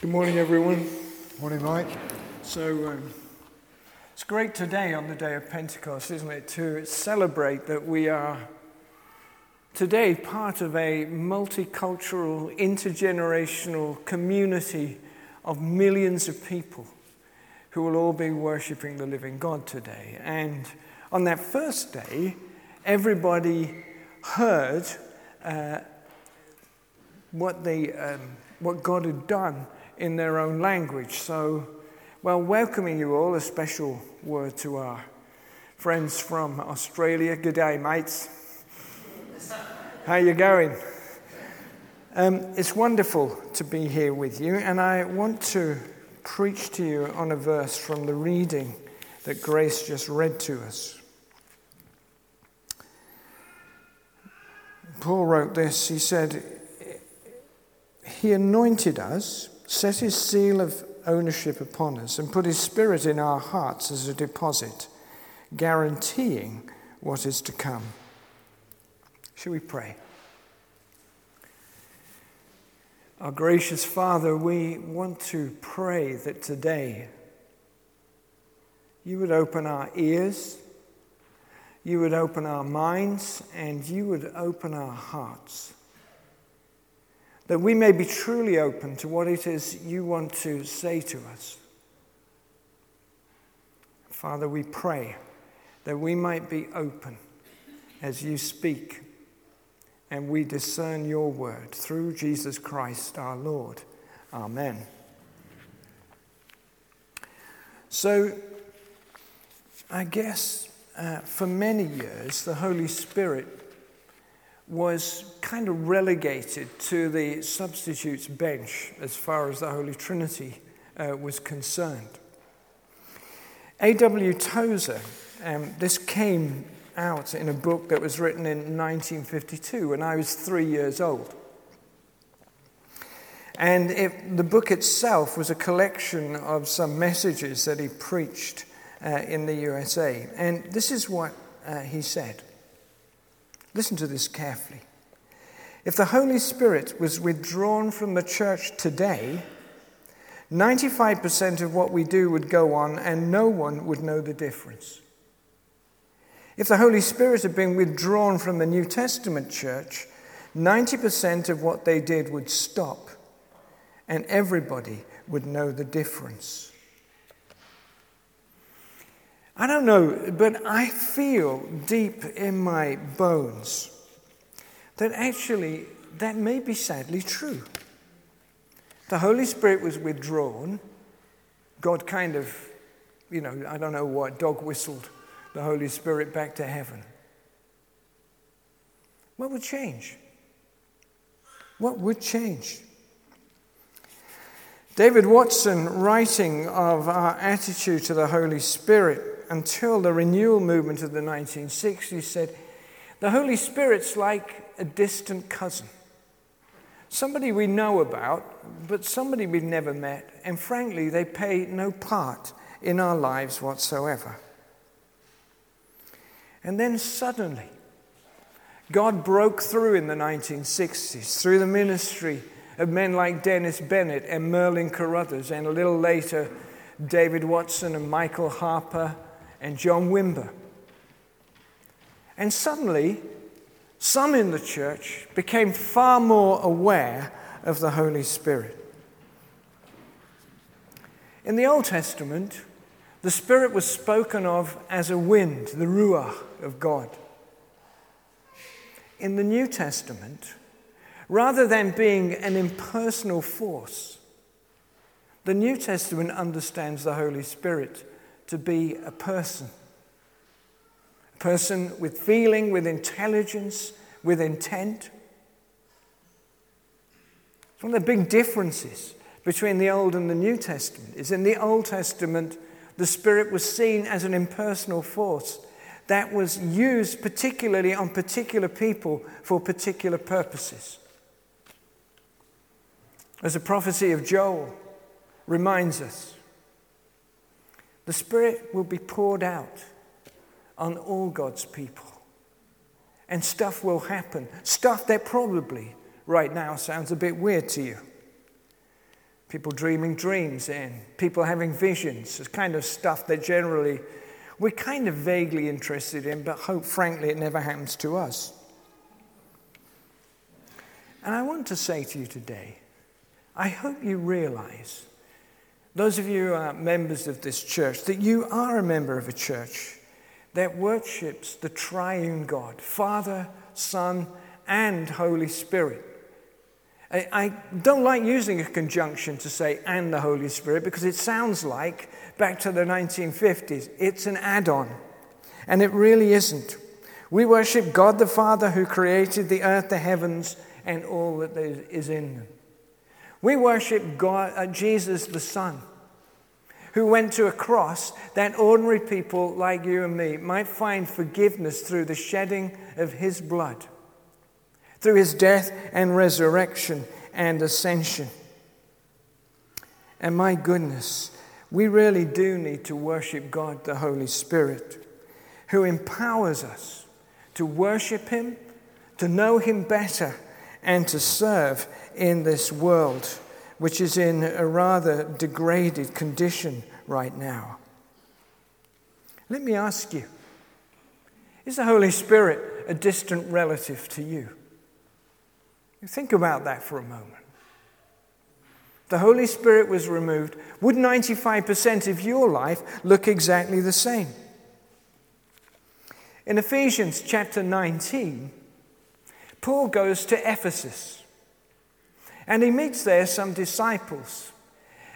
Good morning, everyone. Morning, Mike. So, um, it's great today on the day of Pentecost, isn't it, to celebrate that we are today part of a multicultural, intergenerational community of millions of people who will all be worshipping the living God today. And on that first day, everybody heard uh, what, they, um, what God had done in their own language. So, well, welcoming you all, a special word to our friends from Australia. Good day, mates. How you going? Um, it's wonderful to be here with you, and I want to preach to you on a verse from the reading that Grace just read to us. Paul wrote this. He said, He anointed us set his seal of ownership upon us, and put his spirit in our hearts as a deposit, guaranteeing what is to come. Shall we pray? Our gracious Father, we want to pray that today you would open our ears, you would open our minds, and you would open our hearts that we may be truly open to what it is you want to say to us. Father, we pray that we might be open as you speak and we discern your word through Jesus Christ our Lord. Amen. So, I guess uh, for many years, the Holy Spirit was kind of relegated to the substitutes bench as far as the Holy Trinity uh, was concerned. A.W. Tozer, um, this came out in a book that was written in 1952 when I was three years old. And it, the book itself was a collection of some messages that he preached uh, in the USA. And this is what uh, he said. Listen to this carefully. If the Holy Spirit was withdrawn from the church today, 95% of what we do would go on and no one would know the difference. If the Holy Spirit had been withdrawn from the New Testament church, 90% of what they did would stop and everybody would know the difference. I don't know, but I feel deep in my bones that actually that may be sadly true. The Holy Spirit was withdrawn. God kind of, you know, I don't know what, dog whistled the Holy Spirit back to heaven. What would change? What would change? David Watson, writing of our attitude to the Holy Spirit, until the renewal movement of the 1960s said the Holy Spirit's like a distant cousin. Somebody we know about, but somebody we've never met, and frankly, they pay no part in our lives whatsoever. And then suddenly, God broke through in the 1960s through the ministry of men like Dennis Bennett and Merlin Carothers, and a little later, David Watson and Michael Harper and John Wimber. And suddenly, some in the church became far more aware of the Holy Spirit. In the Old Testament, the Spirit was spoken of as a wind, the Ruach of God. In the New Testament, rather than being an impersonal force, the New Testament understands the Holy Spirit to be a person. A person with feeling, with intelligence, with intent. One of the big differences between the Old and the New Testament is in the Old Testament, the Spirit was seen as an impersonal force that was used particularly on particular people for particular purposes. As the prophecy of Joel reminds us, the Spirit will be poured out on all God's people. And stuff will happen. Stuff that probably right now sounds a bit weird to you. people dreaming dreams and people having visions, the kind of stuff that generally we're kind of vaguely interested in, but hope, frankly, it never happens to us. And I want to say to you today, I hope you realize, those of you who are members of this church, that you are a member of a church that worships the triune God, Father, Son, and Holy Spirit. I, don't like using a conjunction to say and the Holy Spirit because it sounds like back to the 1950s. It's an add on, and it really isn't. We worship God the Father who created the earth, the heavens, and all that is in them. We worship God, uh, Jesus the Son, who went to a cross that ordinary people like you and me might find forgiveness through the shedding of his blood, through his death and resurrection and ascension. And my goodness, we really do need to worship God, the Holy Spirit, who empowers us to worship him, to know him better and to serve in this world, which is in a rather degraded condition right now. Let me ask you is the Holy Spirit a distant relative to you? Think about that for a moment. The Holy Spirit was removed. Would 95% of your life look exactly the same? In Ephesians chapter 19, Paul goes to Ephesus and he meets there some disciples.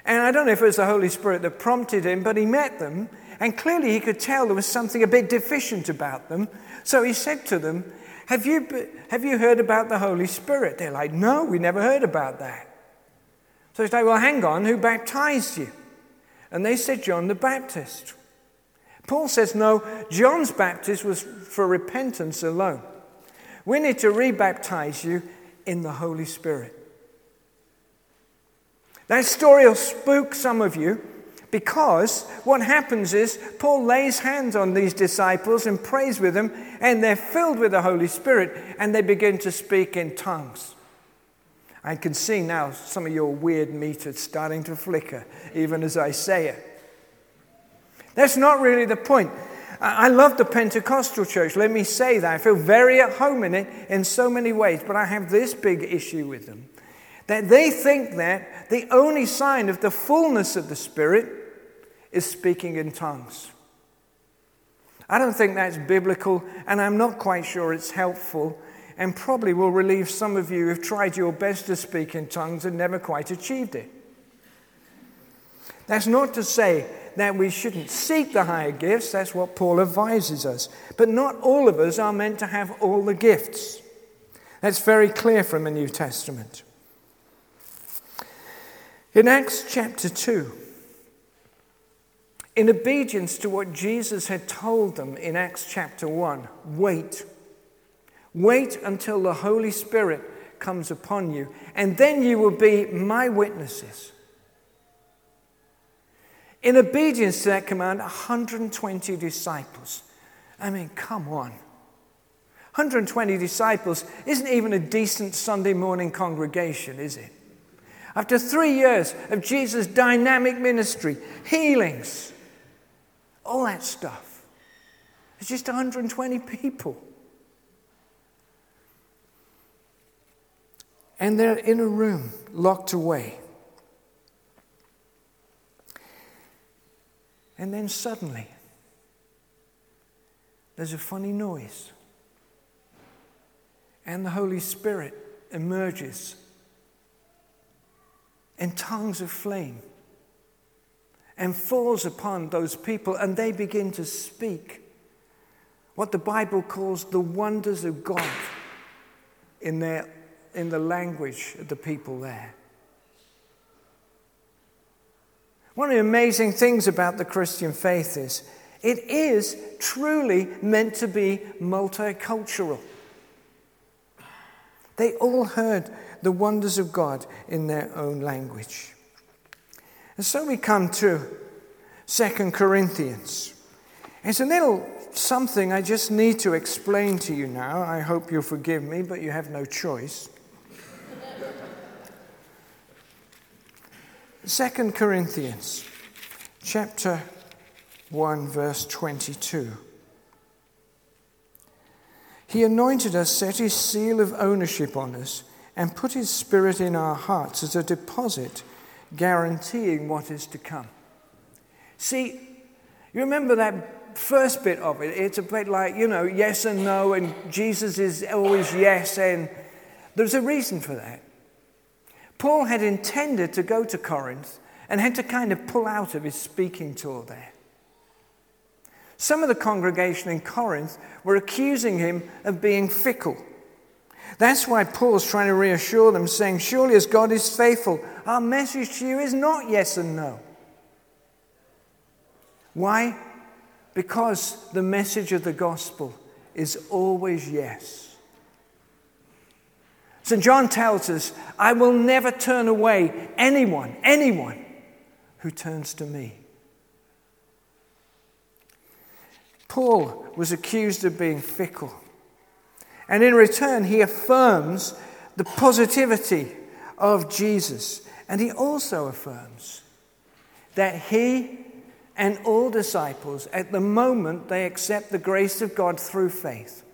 And I don't know if it was the Holy Spirit that prompted him, but he met them, and clearly he could tell there was something a bit deficient about them. So he said to them, Have you, have you heard about the Holy Spirit? They're like, No, we never heard about that. So he's like, Well, hang on, who baptized you? And they said, John the Baptist. Paul says, No, John's baptism was for repentance alone. We need to rebaptize you in the Holy Spirit. That story will spook some of you because what happens is Paul lays hands on these disciples and prays with them, and they're filled with the Holy Spirit and they begin to speak in tongues. I can see now some of your weird meters starting to flicker, even as I say it. That's not really the point. I love the Pentecostal church. Let me say that. I feel very at home in it in so many ways, but I have this big issue with them that they think that the only sign of the fullness of the Spirit is speaking in tongues. I don't think that's biblical, and I'm not quite sure it's helpful, and probably will relieve some of you who've tried your best to speak in tongues and never quite achieved it. That's not to say that we shouldn't seek the higher gifts. That's what Paul advises us. But not all of us are meant to have all the gifts. That's very clear from the New Testament. In Acts chapter 2, in obedience to what Jesus had told them in Acts chapter 1, wait. Wait until the Holy Spirit comes upon you, and then you will be my witnesses in obedience to that command, 120 disciples. I mean, come on. 120 disciples isn't even a decent Sunday morning congregation, is it? After three years of Jesus' dynamic ministry, healings, all that stuff, it's just 120 people. And they're in a room, locked away. And then suddenly, there's a funny noise. And the Holy Spirit emerges in tongues of flame and falls upon those people, and they begin to speak what the Bible calls the wonders of God in, their, in the language of the people there. One of the amazing things about the Christian faith is it is truly meant to be multicultural. They all heard the wonders of God in their own language. And so we come to Second Corinthians. It's a little something I just need to explain to you now. I hope you'll forgive me, but you have no choice. 2 Corinthians chapter 1, verse 22. He anointed us, set his seal of ownership on us, and put his spirit in our hearts as a deposit, guaranteeing what is to come. See, you remember that first bit of it? It's a bit like, you know, yes and no, and Jesus is always yes, and there's a reason for that. Paul had intended to go to Corinth and had to kind of pull out of his speaking tour there. Some of the congregation in Corinth were accusing him of being fickle. That's why Paul's trying to reassure them, saying, Surely as God is faithful, our message to you is not yes and no. Why? Because the message of the gospel is always yes. St. John tells us, I will never turn away anyone, anyone who turns to me. Paul was accused of being fickle. And in return, he affirms the positivity of Jesus. And he also affirms that he and all disciples, at the moment they accept the grace of God through faith,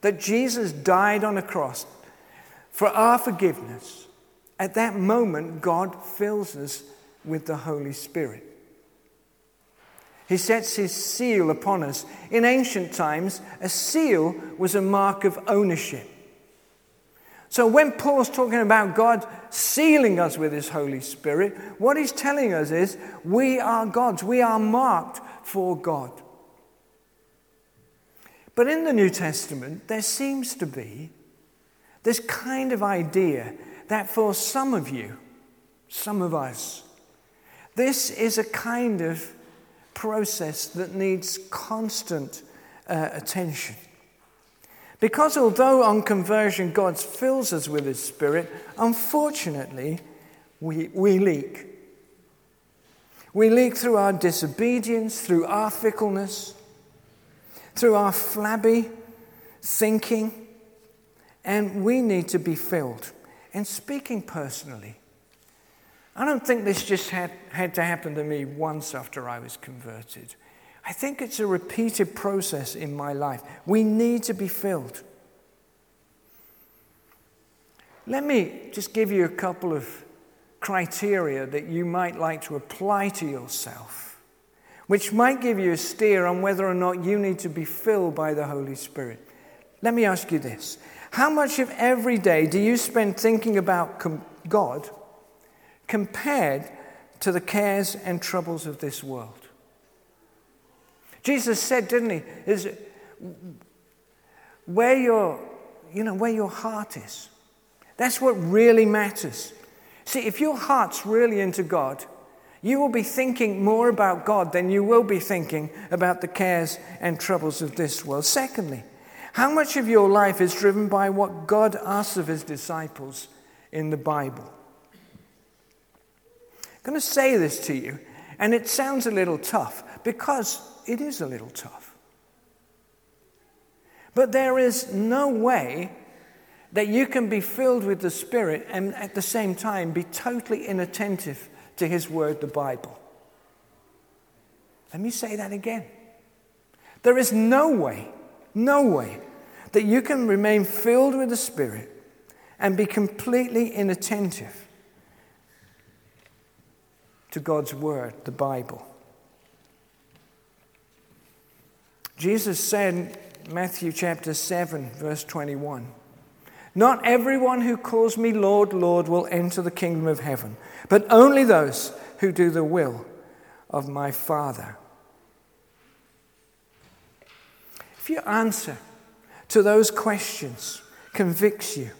that Jesus died on a cross for our forgiveness, at that moment, God fills us with the Holy Spirit. He sets his seal upon us. In ancient times, a seal was a mark of ownership. So when Paul's talking about God sealing us with his Holy Spirit, what he's telling us is we are God's. We are marked for God. But in the New Testament, there seems to be this kind of idea that for some of you, some of us, this is a kind of process that needs constant uh, attention. Because although on conversion God fills us with His Spirit, unfortunately, we, we leak. We leak through our disobedience, through our fickleness, through our flabby thinking, and we need to be filled. And speaking personally, I don't think this just had, had to happen to me once after I was converted. I think it's a repeated process in my life. We need to be filled. Let me just give you a couple of criteria that you might like to apply to yourself, which might give you a steer on whether or not you need to be filled by the Holy Spirit. Let me ask you this how much of every day do you spend thinking about com- God compared to the cares and troubles of this world? Jesus said, didn't he? Is where your, you know, where your heart is. That's what really matters. See, if your heart's really into God, you will be thinking more about God than you will be thinking about the cares and troubles of this world. Secondly, how much of your life is driven by what God asks of his disciples in the Bible? I'm going to say this to you, and it sounds a little tough because it is a little tough. But there is no way that you can be filled with the Spirit and at the same time be totally inattentive to His Word, the Bible. Let me say that again. There is no way no way that you can remain filled with the Spirit and be completely inattentive to God's Word, the Bible. Jesus said, Matthew chapter 7, verse 21, Not everyone who calls me Lord, Lord will enter the kingdom of heaven, but only those who do the will of my Father If your answer to those questions convicts you,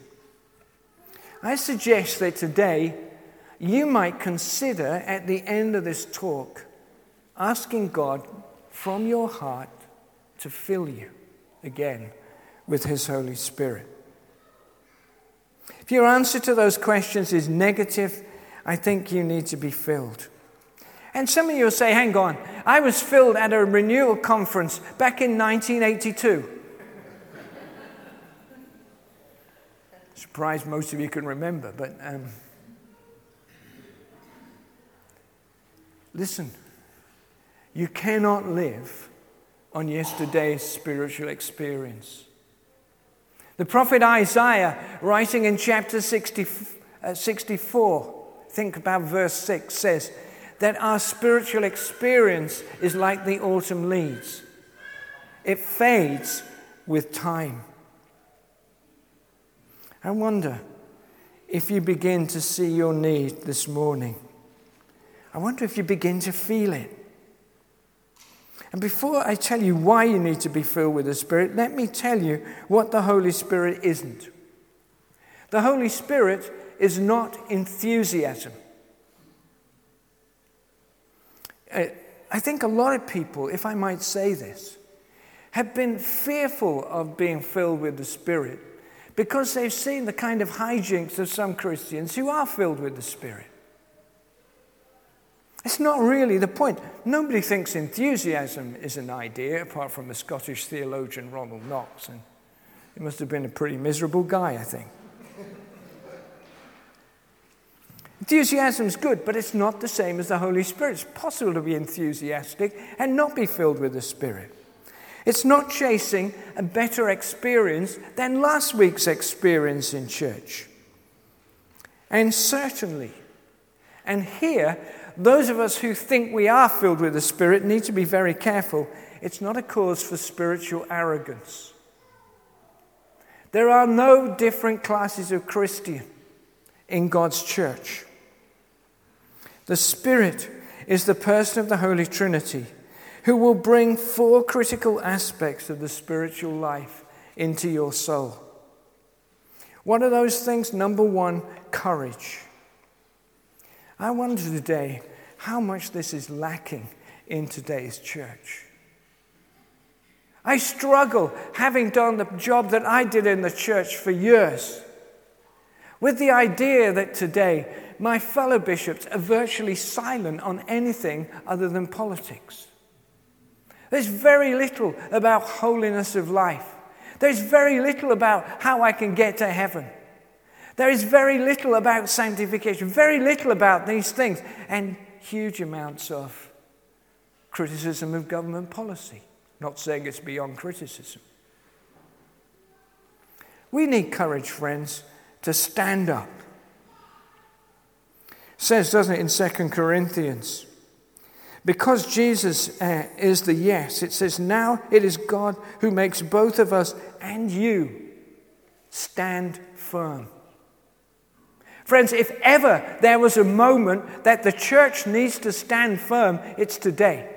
I suggest that today you might consider at the end of this talk asking God from your heart to fill you again with His Holy Spirit. If your answer to those questions is negative, I think you need to be filled. And some of you will say, hang on, I was filled at a renewal conference back in 1982. Surprised most of you can remember, but um, Listen, you cannot live on yesterday's spiritual experience. The prophet Isaiah, writing in chapter 60, uh, 64, think about verse 6, says that our spiritual experience is like the autumn leaves, it fades with time. I wonder if you begin to see your need this morning. I wonder if you begin to feel it. And before I tell you why you need to be filled with the Spirit, let me tell you what the Holy Spirit isn't. The Holy Spirit is not enthusiasm. Uh, I think a lot of people, if I might say this, have been fearful of being filled with the Spirit because they've seen the kind of hijinks of some Christians who are filled with the Spirit. It's not really the point. Nobody thinks enthusiasm is an idea, apart from the Scottish theologian Ronald Knox. And he must have been a pretty miserable guy, I think. Enthusiasm is good, but it's not the same as the Holy Spirit. It's possible to be enthusiastic and not be filled with the Spirit. It's not chasing a better experience than last week's experience in church. And certainly, and here, those of us who think we are filled with the Spirit need to be very careful. It's not a cause for spiritual arrogance. There are no different classes of Christian in God's church. The Spirit is the person of the Holy Trinity who will bring four critical aspects of the spiritual life into your soul. What are those things? Number one, courage. I wonder today how much this is lacking in today's church. I struggle, having done the job that I did in the church for years, with the idea that today my fellow bishops are virtually silent on anything other than politics. There's very little about holiness of life. There's very little about how I can get to heaven. There is very little about sanctification, very little about these things, and huge amounts of criticism of government policy. Not saying it's beyond criticism. We need courage, friends, to stand up. It says, doesn't it, in 2 Corinthians? Because Jesus uh, is the yes, it says, now it is God who makes both of us and you stand firm. Friends, if ever there was a moment that the church needs to stand firm, it's today.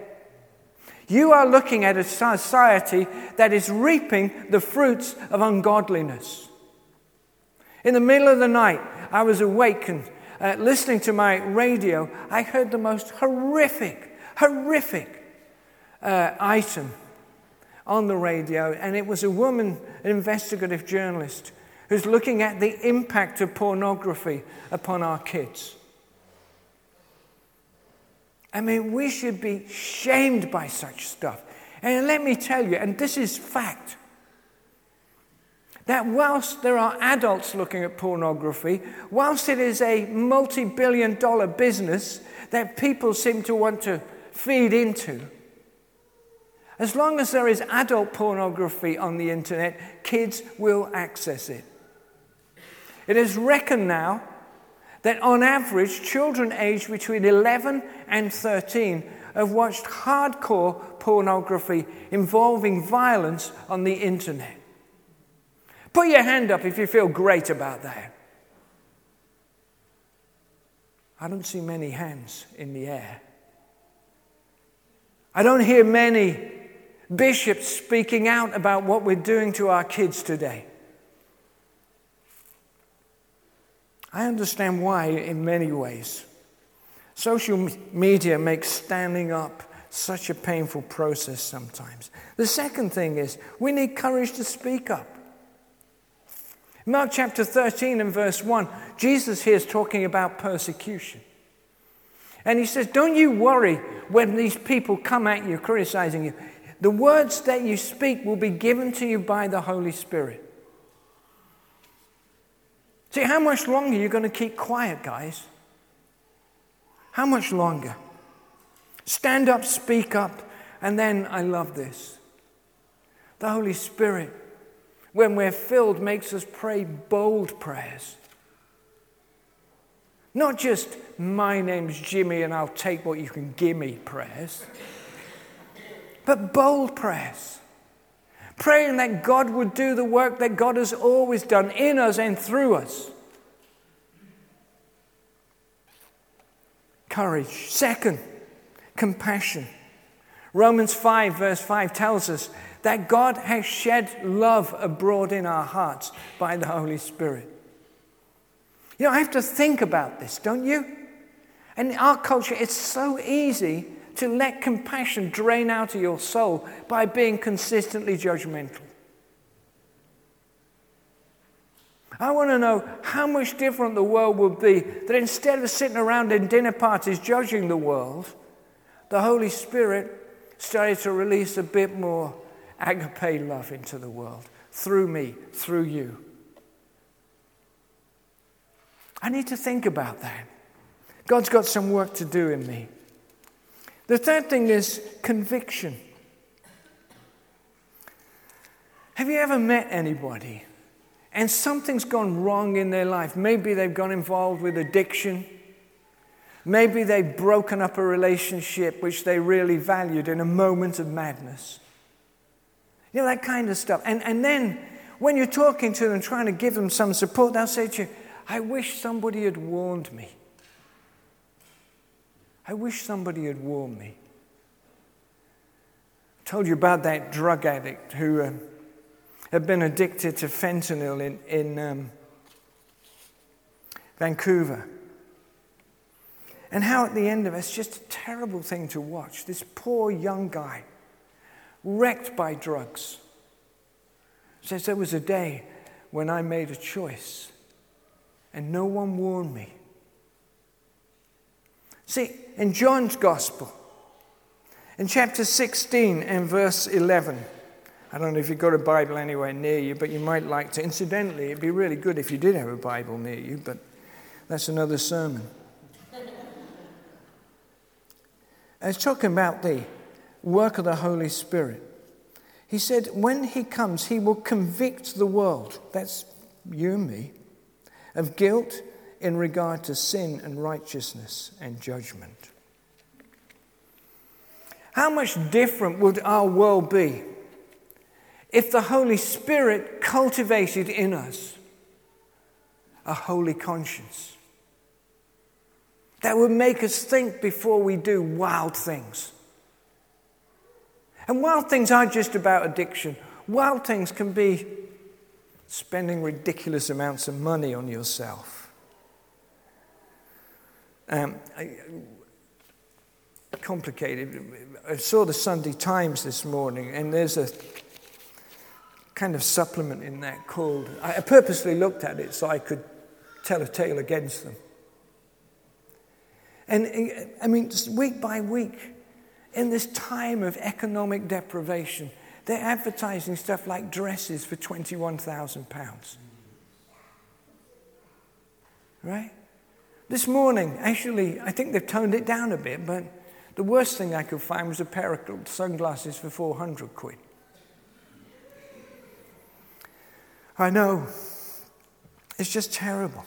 You are looking at a society that is reaping the fruits of ungodliness. In the middle of the night, I was awakened, uh, listening to my radio. I heard the most horrific horrific uh, item on the radio, and it was a woman, an investigative journalist, who's looking at the impact of pornography upon our kids. I mean, we should be shamed by such stuff. And let me tell you, and this is fact, that whilst there are adults looking at pornography, whilst it is a multi billion dollar business that people seem to want to feed into. As long as there is adult pornography on the internet, kids will access it. It is reckoned now that on average, children aged between 11 and 13 have watched hardcore pornography involving violence on the internet. Put your hand up if you feel great about that. I don't see many hands in the air. I don't hear many bishops speaking out about what we're doing to our kids today. I understand why in many ways. Social media makes standing up such a painful process sometimes. The second thing is we need courage to speak up. Mark chapter 13 and verse 1, Jesus here is talking about persecution. And he says, Don't you worry when these people come at you criticizing you. The words that you speak will be given to you by the Holy Spirit. See, how much longer are you going to keep quiet, guys? How much longer? Stand up, speak up, and then I love this. The Holy Spirit, when we're filled, makes us pray bold prayers. Not just, my name's Jimmy and I'll take what you can give me prayers, but bold prayers. Praying that God would do the work that God has always done in us and through us. Courage. Second, compassion. Romans 5, verse 5 tells us that God has shed love abroad in our hearts by the Holy Spirit. You know, I have to think about this, don't you? And in our culture, it's so easy to let compassion drain out of your soul by being consistently judgmental. I want to know how much different the world would be that instead of sitting around in dinner parties judging the world, the Holy Spirit started to release a bit more agape love into the world through me, through you. I need to think about that. God's got some work to do in me. The third thing is conviction. Have you ever met anybody and something's gone wrong in their life? Maybe they've gone involved with addiction. Maybe they've broken up a relationship which they really valued in a moment of madness. You know, that kind of stuff. And, and then when you're talking to them, trying to give them some support, they'll say to you, I wish somebody had warned me. I wish somebody had warned me. I told you about that drug addict who um, had been addicted to fentanyl in, in um, Vancouver. And how at the end of it, it's just a terrible thing to watch. This poor young guy, wrecked by drugs, says there was a day when I made a choice and no one warned me. See, in John's Gospel, in chapter 16 and verse 11, I don't know if you've got a Bible anywhere near you, but you might like to. Incidentally, it'd be really good if you did have a Bible near you, but that's another sermon. It's talking about the work of the Holy Spirit. He said, when he comes, he will convict the world. That's you and me of guilt in regard to sin and righteousness and judgment. How much different would our world be if the Holy Spirit cultivated in us a holy conscience that would make us think before we do wild things? And wild things aren't just about addiction, wild things can be spending ridiculous amounts of money on yourself. Um, complicated. I saw the Sunday Times this morning, and there's a kind of supplement in that called. I purposely looked at it so I could tell a tale against them. And I mean, week by week, in this time of economic deprivation, they're advertising stuff like dresses for £21,000. Right? This morning, actually, I think they've toned it down a bit, but the worst thing I could find was a pair of sunglasses for 400 quid. I know. It's just terrible.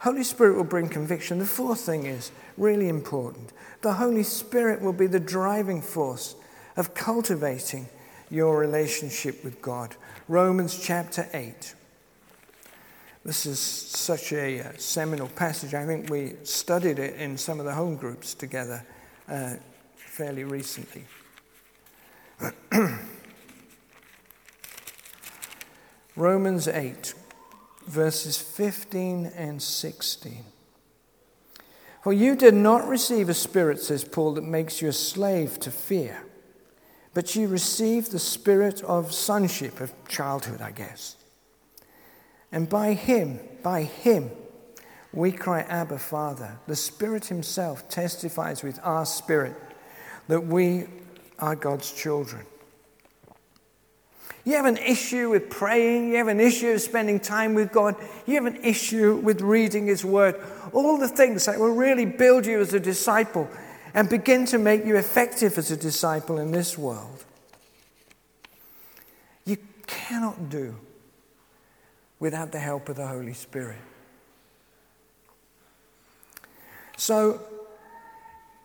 Holy Spirit will bring conviction. The fourth thing is really important. The Holy Spirit will be the driving force of cultivating your relationship with God. Romans chapter 8. This is such a uh, seminal passage. I think we studied it in some of the home groups together uh, fairly recently. Romans 8, verses 15 and 16. For you did not receive a spirit, says Paul, that makes you a slave to fear but you received the spirit of sonship, of childhood, I guess. And by him, by him, we cry, Abba, Father. The Spirit Himself testifies with our spirit that we are God's children. You have an issue with praying, you have an issue with spending time with God, you have an issue with reading His Word, all the things that will really build you as a disciple and begin to make you effective as a disciple in this world, you cannot do without the help of the Holy Spirit. So,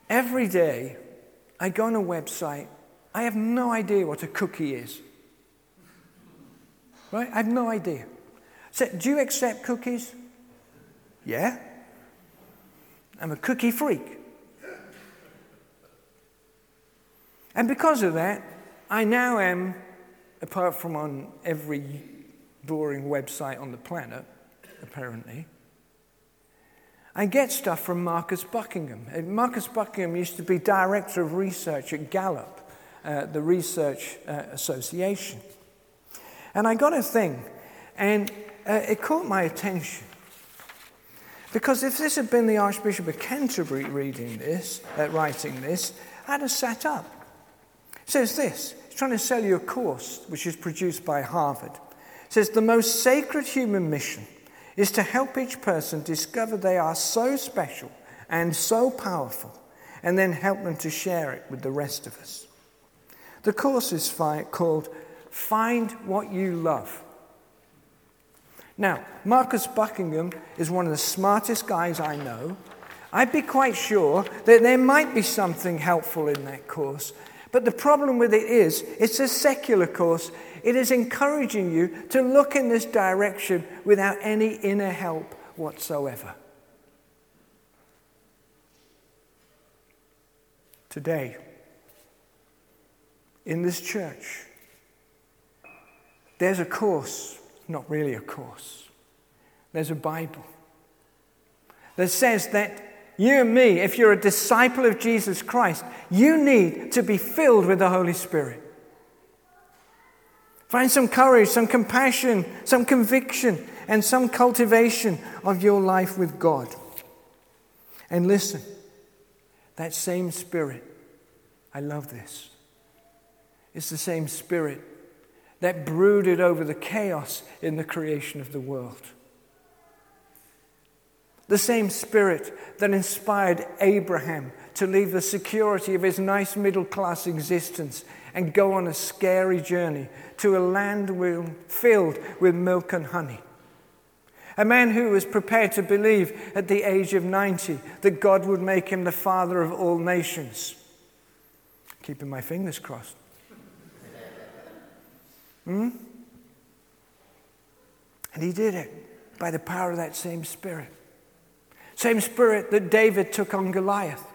every day I go on a website, I have no idea what a cookie is. Right? I have no idea. So, do you accept cookies? Yeah. I'm a cookie freak. And because of that, I now am, apart from on every boring website on the planet, apparently, I get stuff from Marcus Buckingham. Marcus Buckingham used to be director of research at Gallup, uh, the Research uh, Association. And I got a thing, and uh, it caught my attention. Because if this had been the Archbishop of Canterbury reading this, uh, writing this, I'd have sat up. It says this He's trying to sell you a course which is produced by Harvard. Says the most sacred human mission is to help each person discover they are so special and so powerful, and then help them to share it with the rest of us. The course is called Find What You Love. Now, Marcus Buckingham is one of the smartest guys I know. I'd be quite sure that there might be something helpful in that course. But the problem with it is, it's a secular course. It is encouraging you to look in this direction without any inner help whatsoever. Today, in this church, there's a course not really a course. There's a Bible that says that you and me, if you're a disciple of Jesus Christ, you need to be filled with the Holy Spirit. Find some courage, some compassion, some conviction, and some cultivation of your life with God. And listen, that same Spirit, I love this, it's the same Spirit that brooded over the chaos in the creation of the world. The same spirit that inspired Abraham to leave the security of his nice middle class existence and go on a scary journey to a land filled with milk and honey. A man who was prepared to believe at the age of 90 that God would make him the father of all nations. Keeping my fingers crossed. Hmm? And he did it by the power of that same Spirit. Same Spirit that David took on Goliath.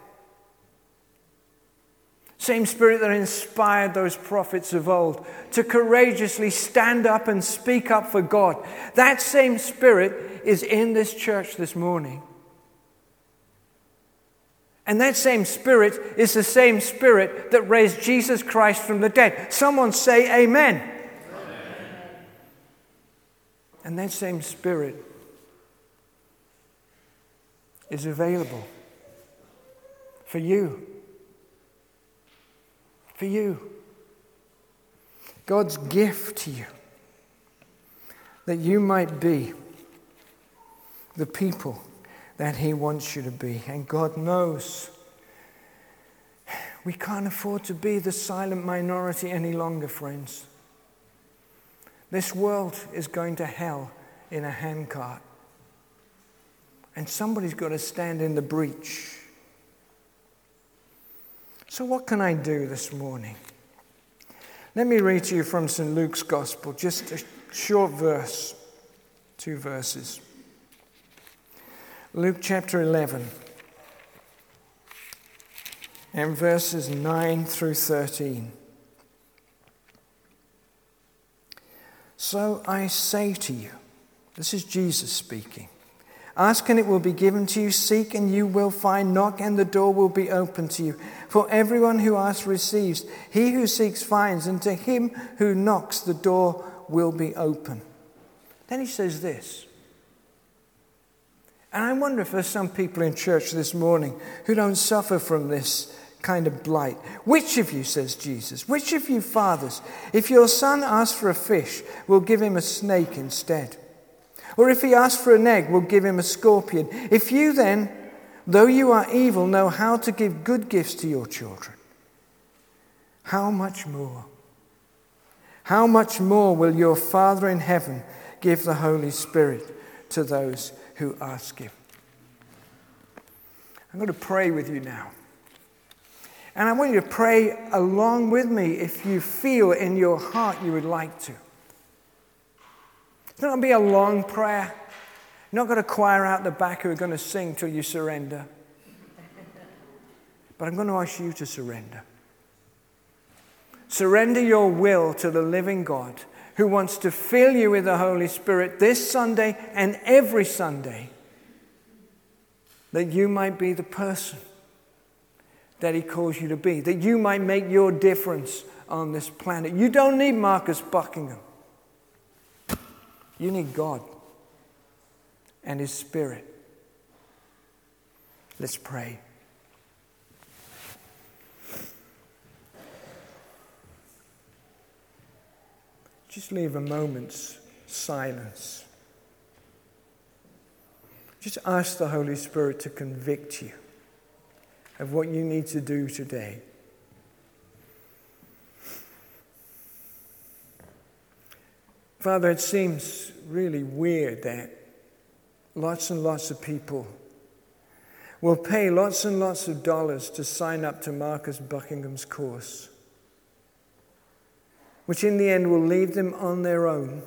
Same Spirit that inspired those prophets of old to courageously stand up and speak up for God. That same Spirit is in this church this morning. And that same Spirit is the same Spirit that raised Jesus Christ from the dead. Someone say, Amen. And that same Spirit is available for you. For you. God's gift to you. That you might be the people that He wants you to be. And God knows we can't afford to be the silent minority any longer, friends. This world is going to hell in a handcart. And somebody's got to stand in the breach. So, what can I do this morning? Let me read to you from St. Luke's Gospel, just a short verse, two verses. Luke chapter 11, and verses 9 through 13. So I say to you, this is Jesus speaking. Ask and it will be given to you. Seek and you will find. Knock and the door will be open to you. For everyone who asks receives. He who seeks finds. And to him who knocks, the door will be open. Then he says this. And I wonder if there's some people in church this morning who don't suffer from this kind of blight. Which of you, says Jesus, which of you fathers, if your son asks for a fish, will give him a snake instead? Or if he asks for an egg, we'll give him a scorpion? If you then, though you are evil, know how to give good gifts to your children. How much more? How much more will your Father in heaven give the Holy Spirit to those who ask him? I'm going to pray with you now. And I want you to pray along with me if you feel in your heart you would like to. It's not going to be a long prayer. You're not got a choir out the back who are going to sing till you surrender. But I'm going to ask you to surrender. Surrender your will to the living God who wants to fill you with the Holy Spirit this Sunday and every Sunday that you might be the person that He calls you to be, that you might make your difference on this planet. You don't need Marcus Buckingham, you need God and His Spirit. Let's pray. Just leave a moment's silence. Just ask the Holy Spirit to convict you of what you need to do today. Father, it seems really weird that lots and lots of people will pay lots and lots of dollars to sign up to Marcus Buckingham's course which in the end will leave them on their own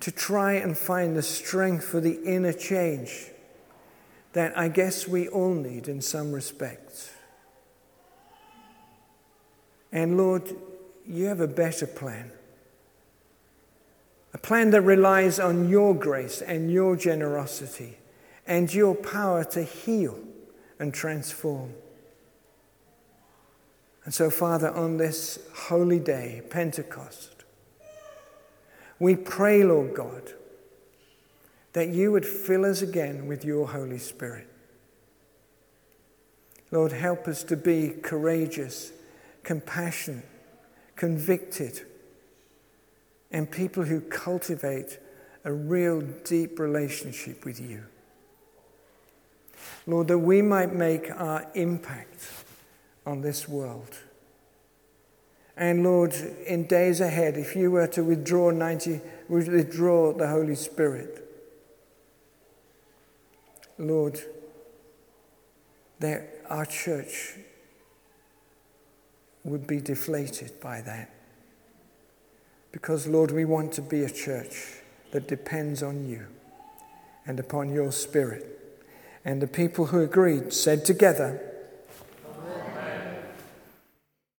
to try and find the strength for the inner change that I guess we all need in some respects. And Lord, you have a better plan. A plan that relies on your grace and your generosity and your power to heal and transform. And so, Father, on this holy day, Pentecost, we pray, Lord God, that you would fill us again with your Holy Spirit. Lord, help us to be courageous, compassionate, convicted, and people who cultivate a real deep relationship with you. Lord, that we might make our impact on this world. And Lord, in days ahead, if you were to withdraw 90, withdraw the Holy Spirit, Lord, that our church would be deflated by that. Because, Lord, we want to be a church that depends on you and upon your Spirit. And the people who agreed said together,